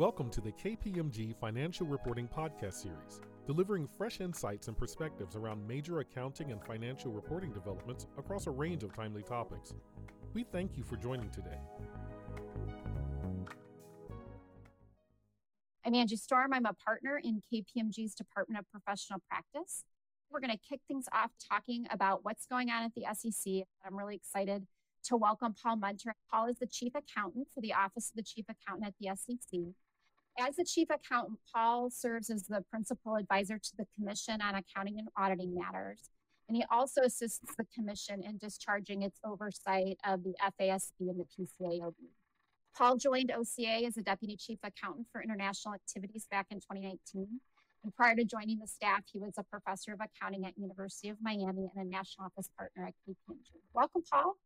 Welcome to the KPMG Financial Reporting Podcast Series, delivering fresh insights and perspectives around major accounting and financial reporting developments across a range of timely topics. We thank you for joining today. I'm Angie Storm. I'm a partner in KPMG's Department of Professional Practice. We're going to kick things off talking about what's going on at the SEC. I'm really excited to welcome Paul Munter. Paul is the Chief Accountant for the Office of the Chief Accountant at the SEC. As the Chief Accountant, Paul serves as the Principal Advisor to the Commission on Accounting and Auditing Matters. And he also assists the Commission in discharging its oversight of the FASB and the PCAOB. Paul joined OCA as a Deputy Chief Accountant for International Activities back in 2019. And prior to joining the staff, he was a professor of accounting at University of Miami and a national office partner at KPMG. Welcome, Paul.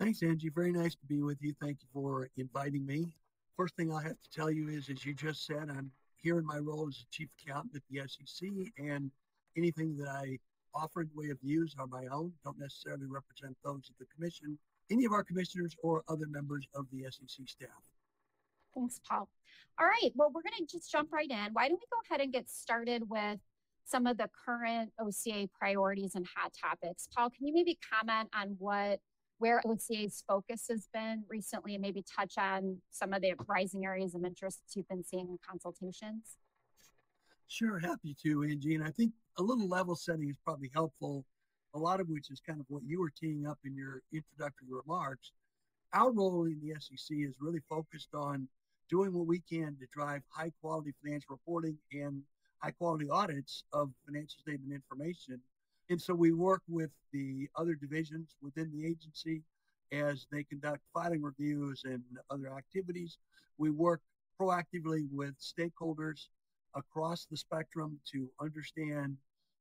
Thanks, Angie. Very nice to be with you. Thank you for inviting me. First thing I have to tell you is, as you just said, I'm here in my role as chief accountant at the SEC, and anything that I offer in the way of views are my own, don't necessarily represent those of the commission, any of our commissioners, or other members of the SEC staff. Thanks, Paul. All right, well, we're going to just jump right in. Why don't we go ahead and get started with some of the current OCA priorities and hot topics? Paul, can you maybe comment on what where OCA's focus has been recently and maybe touch on some of the rising areas of interest that you've been seeing in consultations? Sure, happy to, Angie. And I think a little level setting is probably helpful, a lot of which is kind of what you were teeing up in your introductory remarks. Our role in the SEC is really focused on doing what we can to drive high quality financial reporting and high quality audits of financial statement information and so we work with the other divisions within the agency as they conduct filing reviews and other activities. We work proactively with stakeholders across the spectrum to understand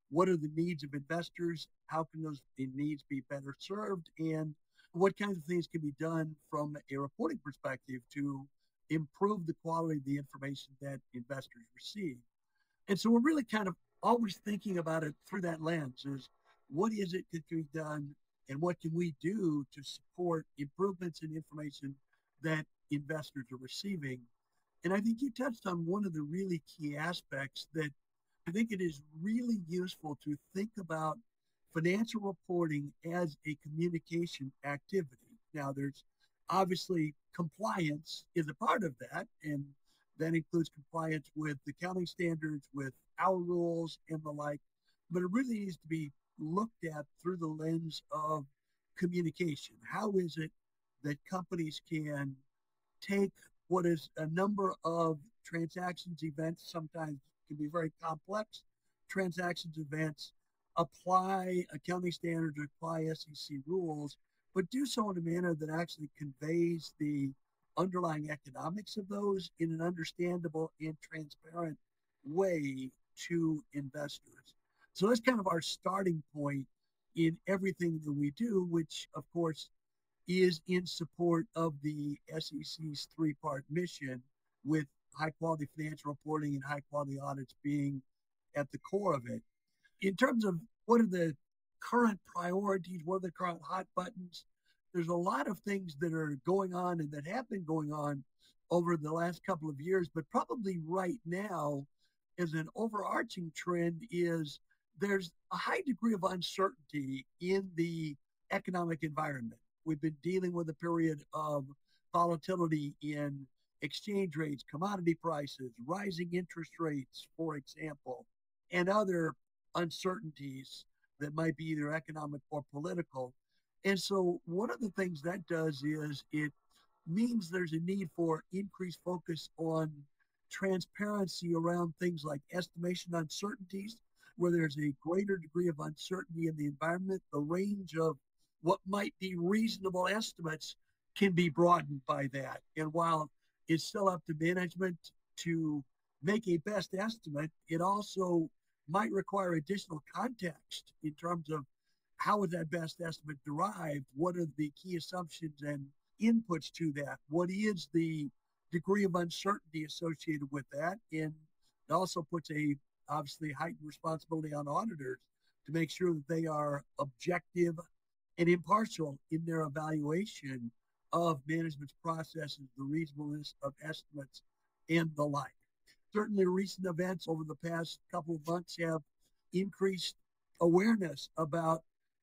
what are the needs of investors, how can those needs be better served, and what kinds of things can be done from a reporting perspective to improve the quality of the information that investors receive. And so we're really kind of always thinking about it through that lens is what is it that can be done and what can we do to support improvements in information that investors are receiving? And i think you touched on one of the really key aspects that i think it is really useful to think about financial reporting as a communication activity. Now there's obviously compliance is a part of that and that includes compliance with the accounting standards with our rules and the like. But it really needs to be looked at through the lens of communication. How is it that companies can take what is a number of transactions events, sometimes can be very complex transactions events, apply accounting standards, apply SEC rules, but do so in a manner that actually conveys the underlying economics of those in an understandable and transparent way to investors. So that's kind of our starting point in everything that we do, which of course is in support of the SEC's three part mission with high quality financial reporting and high quality audits being at the core of it. In terms of what are the current priorities, what are the current hot buttons, there's a lot of things that are going on and that have been going on over the last couple of years, but probably right now as an overarching trend is there's a high degree of uncertainty in the economic environment. We've been dealing with a period of volatility in exchange rates, commodity prices, rising interest rates, for example, and other uncertainties that might be either economic or political. And so, one of the things that does is it means there's a need for increased focus on transparency around things like estimation uncertainties, where there's a greater degree of uncertainty in the environment. The range of what might be reasonable estimates can be broadened by that. And while it's still up to management to make a best estimate, it also might require additional context in terms of how is that best estimate derived? What are the key assumptions and inputs to that? What is the degree of uncertainty associated with that? And it also puts a obviously heightened responsibility on auditors to make sure that they are objective and impartial in their evaluation of management's processes, the reasonableness of estimates, and the like. Certainly, recent events over the past couple of months have increased awareness about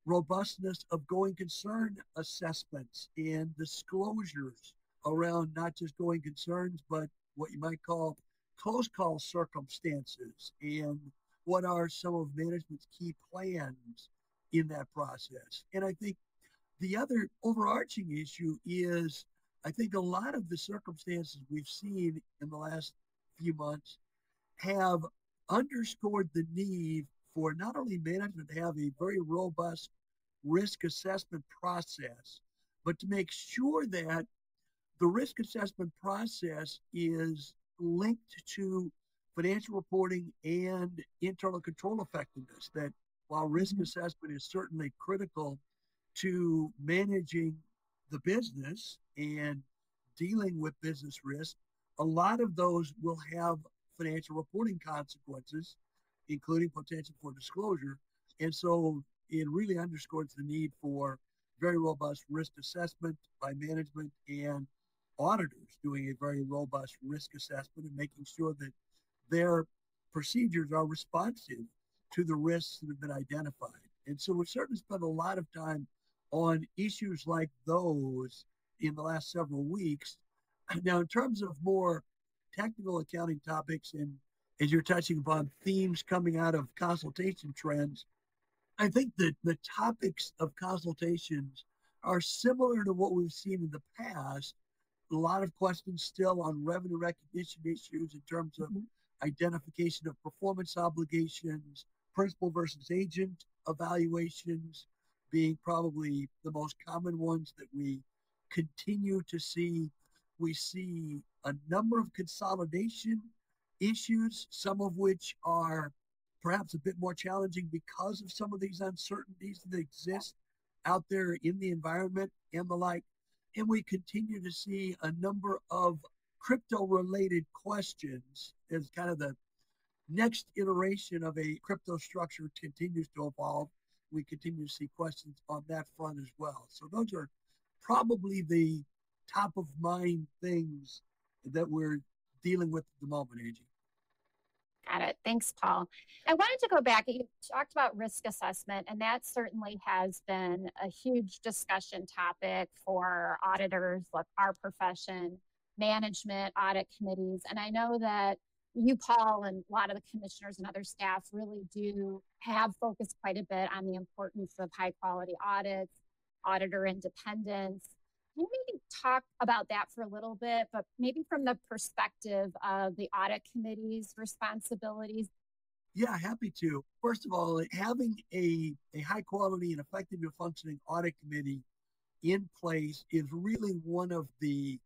robustness of going concern assessments and disclosures around not just going concerns, but what you might call close call circumstances and what are some of management's key plans in that process. And I think the other overarching issue is I think a lot of the circumstances we've seen in the last few months have underscored the need for not only management to have a very robust risk assessment process, but to make sure that the risk assessment process is linked to financial reporting and internal control effectiveness. That while risk mm-hmm. assessment is certainly critical to managing the business and dealing with business risk, a lot of those will have financial reporting consequences, including potential for disclosure. And so it really underscores the need for very robust risk assessment by management and auditors doing a very robust risk assessment and making sure that their procedures are responsive to the risks that have been identified. And so we've certainly spent a lot of time on issues like those in the last several weeks. Now, in terms of more technical accounting topics, and as you're touching upon themes coming out of consultation trends, I think that the topics of consultations are similar to what we've seen in the past. A lot of questions still on revenue recognition issues in terms of mm-hmm. identification of performance obligations, principal versus agent evaluations being probably the most common ones that we continue to see. We see a number of consolidation issues, some of which are perhaps a bit more challenging because of some of these uncertainties that exist out there in the environment and the like. And we continue to see a number of crypto related questions as kind of the next iteration of a crypto structure continues to evolve. We continue to see questions on that front as well. So those are probably the top of mind things that we're dealing with at the moment, Angie. Got it. Thanks, Paul. I wanted to go back. You talked about risk assessment, and that certainly has been a huge discussion topic for auditors, like our profession, management, audit committees. And I know that you, Paul, and a lot of the commissioners and other staff really do have focused quite a bit on the importance of high quality audits, auditor independence, can you talk about that for a little bit, but maybe from the perspective of the audit committee's responsibilities? Yeah, happy to. First of all, having a, a high quality and effectively functioning audit committee in place is really one of the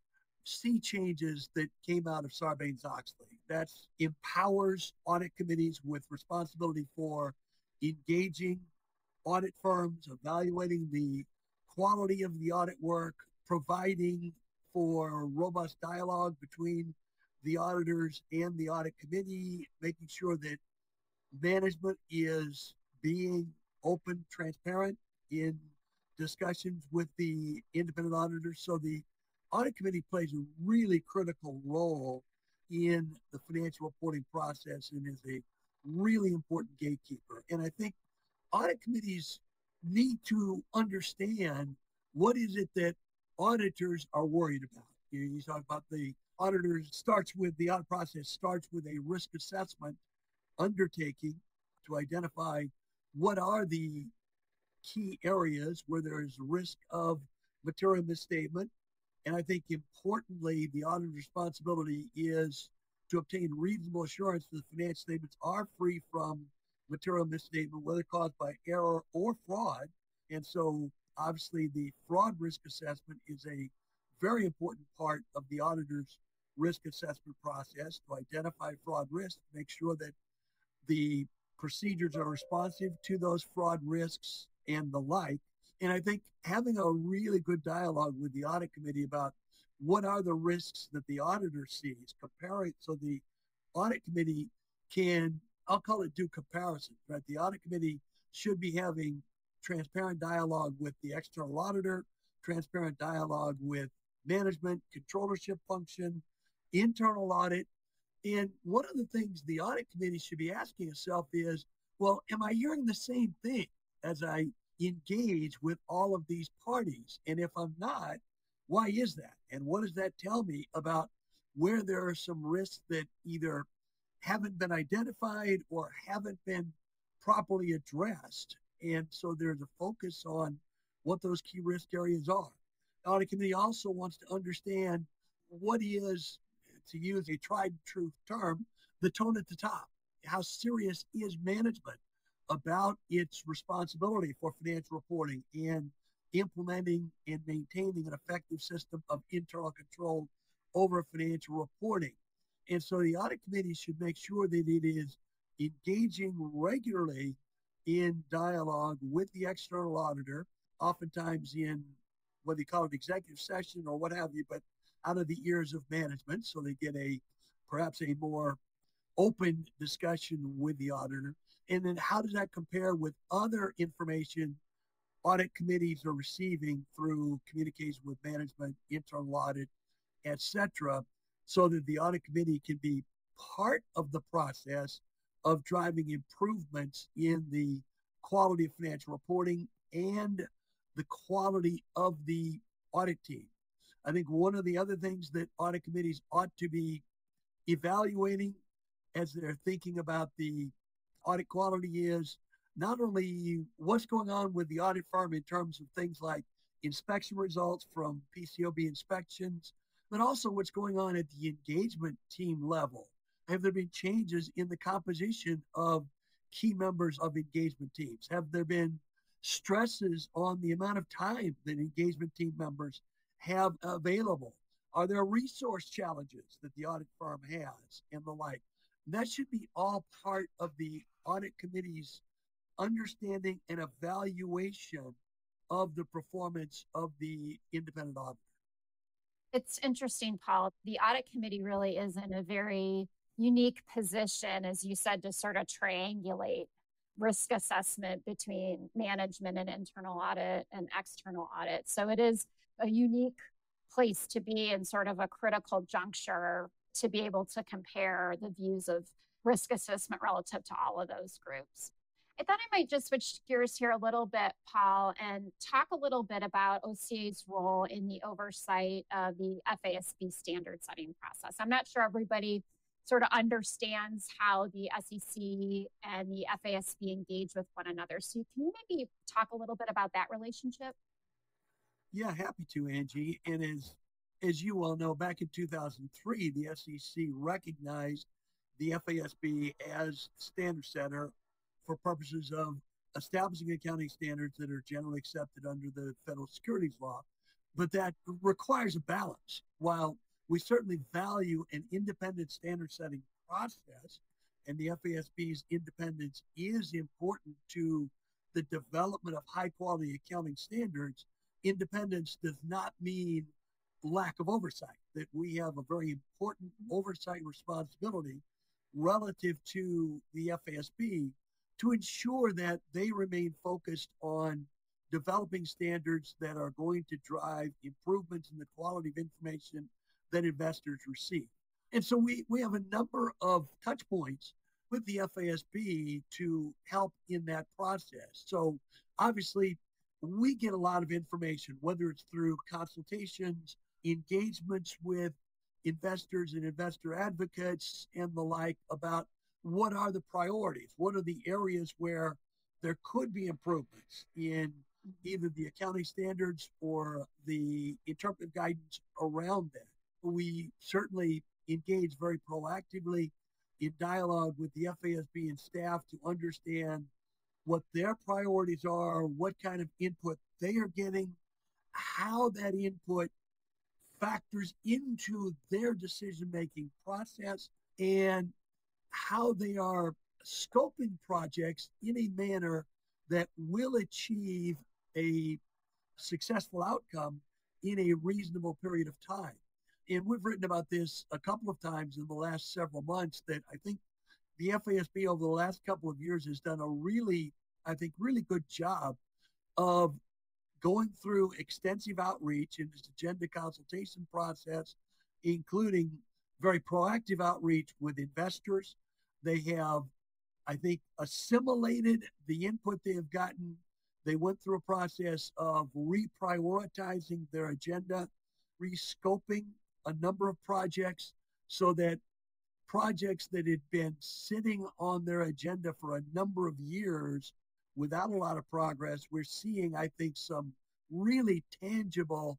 sea changes that came out of Sarbanes Oxley. That empowers audit committees with responsibility for engaging audit firms, evaluating the quality of the audit work, providing for robust dialogue between the auditors and the audit committee, making sure that management is being open, transparent in discussions with the independent auditors. So the audit committee plays a really critical role in the financial reporting process and is a really important gatekeeper. And I think audit committees need to understand what is it that auditors are worried about. You, you talk about the auditors starts with the audit process starts with a risk assessment undertaking to identify what are the key areas where there is risk of material misstatement. And I think importantly, the auditor's responsibility is to obtain reasonable assurance that the financial statements are free from material misstatement, whether caused by error or fraud. And so obviously the fraud risk assessment is a very important part of the auditor's risk assessment process to identify fraud risks, make sure that the procedures are responsive to those fraud risks and the like. And I think having a really good dialogue with the audit committee about what are the risks that the auditor sees, comparing so the audit committee can, I'll call it do comparison, right? The audit committee should be having transparent dialogue with the external auditor, transparent dialogue with management, controllership function, internal audit. And one of the things the audit committee should be asking itself is, well, am I hearing the same thing as I engage with all of these parties? And if I'm not, why is that? And what does that tell me about where there are some risks that either haven't been identified or haven't been properly addressed? And so there's a focus on what those key risk areas are. The audit committee also wants to understand what is, to use a tried and true term, the tone at the top. How serious is management about its responsibility for financial reporting and implementing and maintaining an effective system of internal control over financial reporting? And so the audit committee should make sure that it is engaging regularly in dialogue with the external auditor, oftentimes in what they call an executive session or what have you, but out of the ears of management so they get a perhaps a more open discussion with the auditor. And then how does that compare with other information audit committees are receiving through communication with management, internal audit, etc., so that the audit committee can be part of the process of driving improvements in the quality of financial reporting and the quality of the audit team. I think one of the other things that audit committees ought to be evaluating as they're thinking about the audit quality is not only what's going on with the audit firm in terms of things like inspection results from PCAOB inspections, but also what's going on at the engagement team level. Have there been changes in the composition of key members of engagement teams? Have there been stresses on the amount of time that engagement team members have available? Are there resource challenges that the audit firm has and the like? And that should be all part of the audit committee's understanding and evaluation of the performance of the independent auditor. It's interesting, Paul. The audit committee really is in a very unique position, as you said, to sort of triangulate risk assessment between management and internal audit and external audit. So it is a unique place to be in sort of a critical juncture to be able to compare the views of risk assessment relative to all of those groups. I thought I might just switch gears here a little bit, Paul, and talk a little bit about OCA's role in the oversight of the FASB standard setting process. I'm not sure everybody sort of understands how the SEC and the FASB engage with one another. So, can you maybe talk a little bit about that relationship? Yeah, happy to, Angie. And as as you all know, back in 2003, the SEC recognized the FASB as standard setter for purposes of establishing accounting standards that are generally accepted under the federal securities law. But that requires a balance. While we certainly value an independent standard setting process, and the FASB's independence is important to the development of high quality accounting standards. Independence does not mean lack of oversight, that we have a very important oversight responsibility relative to the FASB to ensure that they remain focused on developing standards that are going to drive improvements in the quality of information that investors receive. And so we, we have a number of touch points with the FASB to help in that process. So obviously, we get a lot of information, whether it's through consultations, engagements with investors and investor advocates and the like about what are the priorities, what are the areas where there could be improvements in either the accounting standards or the interpretive guidance around that we certainly engage very proactively in dialogue with the FASB and staff to understand what their priorities are, what kind of input they are getting, how that input factors into their decision making process, and how they are scoping projects in a manner that will achieve a successful outcome in a reasonable period of time and we've written about this a couple of times in the last several months that I think the FASB over the last couple of years has done a really, I think, really good job of going through extensive outreach in this agenda consultation process, including very proactive outreach with investors. They have, I think, assimilated the input they have gotten. They went through a process of reprioritizing their agenda, rescoping a number of projects so that projects that had been sitting on their agenda for a number of years without a lot of progress, we're seeing, I think, some really tangible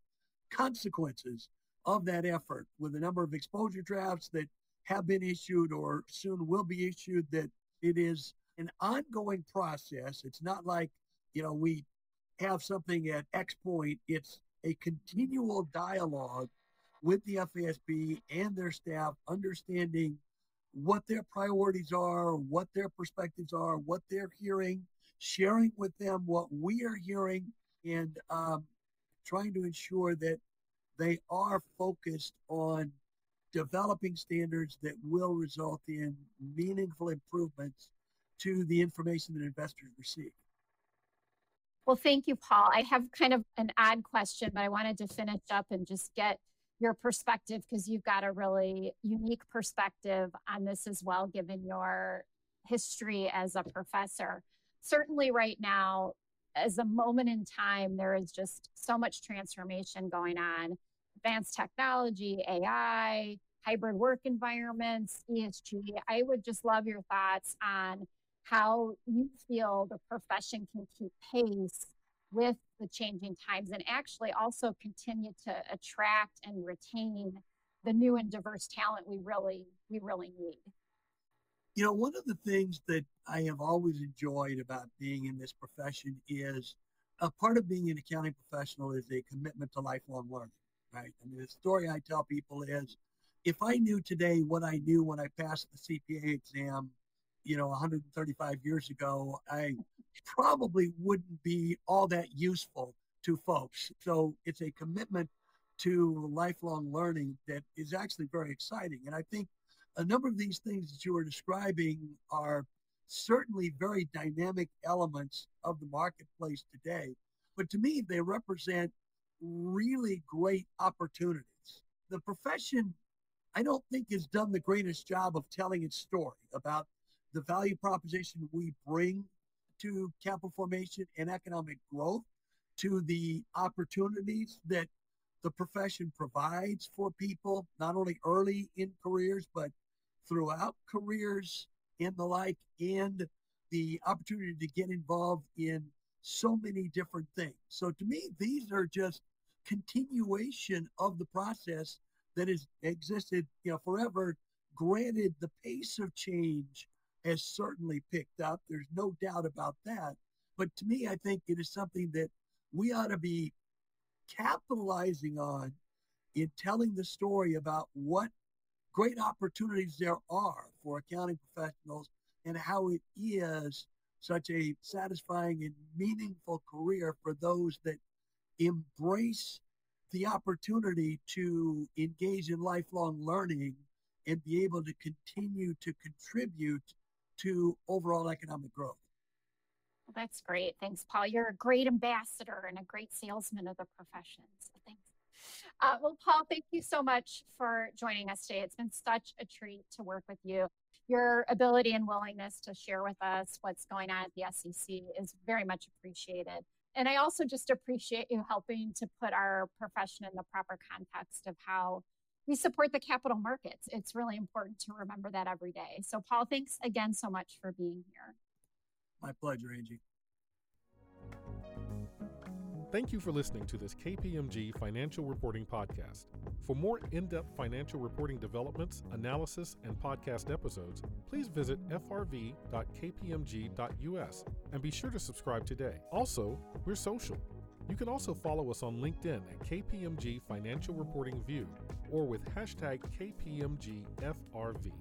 consequences of that effort with a number of exposure drafts that have been issued or soon will be issued that it is an ongoing process. It's not like, you know, we have something at X point. It's a continual dialogue with the FASB and their staff, understanding what their priorities are, what their perspectives are, what they're hearing, sharing with them what we are hearing, and um, trying to ensure that they are focused on developing standards that will result in meaningful improvements to the information that investors receive. Well, thank you, Paul. I have kind of an odd question, but I wanted to finish up and just get your perspective because you've got a really unique perspective on this as well, given your history as a professor. Certainly, right now, as a moment in time, there is just so much transformation going on advanced technology, AI, hybrid work environments, ESG. I would just love your thoughts on how you feel the profession can keep pace with the changing times and actually also continue to attract and retain the new and diverse talent we really we really need. You know, one of the things that I have always enjoyed about being in this profession is a part of being an accounting professional is a commitment to lifelong learning, right? I mean, the story I tell people is if I knew today what I knew when I passed the CPA exam, you know, 135 years ago, I probably wouldn't be all that useful to folks. So it's a commitment to lifelong learning that is actually very exciting. And I think a number of these things that you are describing are certainly very dynamic elements of the marketplace today. But to me, they represent really great opportunities. The profession, I don't think, has done the greatest job of telling its story about the value proposition we bring to capital formation and economic growth, to the opportunities that the profession provides for people, not only early in careers, but throughout careers and the like, and the opportunity to get involved in so many different things. So to me, these are just continuation of the process that has existed, you know, forever. Granted, the pace of change has certainly picked up. There's no doubt about that. But to me, I think it is something that we ought to be capitalizing on in telling the story about what great opportunities there are for accounting professionals and how it is such a satisfying and meaningful career for those that embrace the opportunity to engage in lifelong learning and be able to continue to contribute to overall economic growth. Well, that's great. Thanks, Paul. You're a great ambassador and a great salesman of the profession. So thanks. Uh, well, Paul, thank you so much for joining us today. It's been such a treat to work with you. Your ability and willingness to share with us what's going on at the SEC is very much appreciated. And I also just appreciate you helping to put our profession in the proper context of how we support the capital markets. It's really important to remember that every day. So, Paul, thanks again so much for being here. My pleasure, Angie. Thank you for listening to this KPMG Financial Reporting Podcast. For more in depth financial reporting developments, analysis, and podcast episodes, please visit frv.kpmg.us and be sure to subscribe today. Also, we're social. You can also follow us on LinkedIn at KPMG Financial Reporting View or with hashtag KPMGFRV.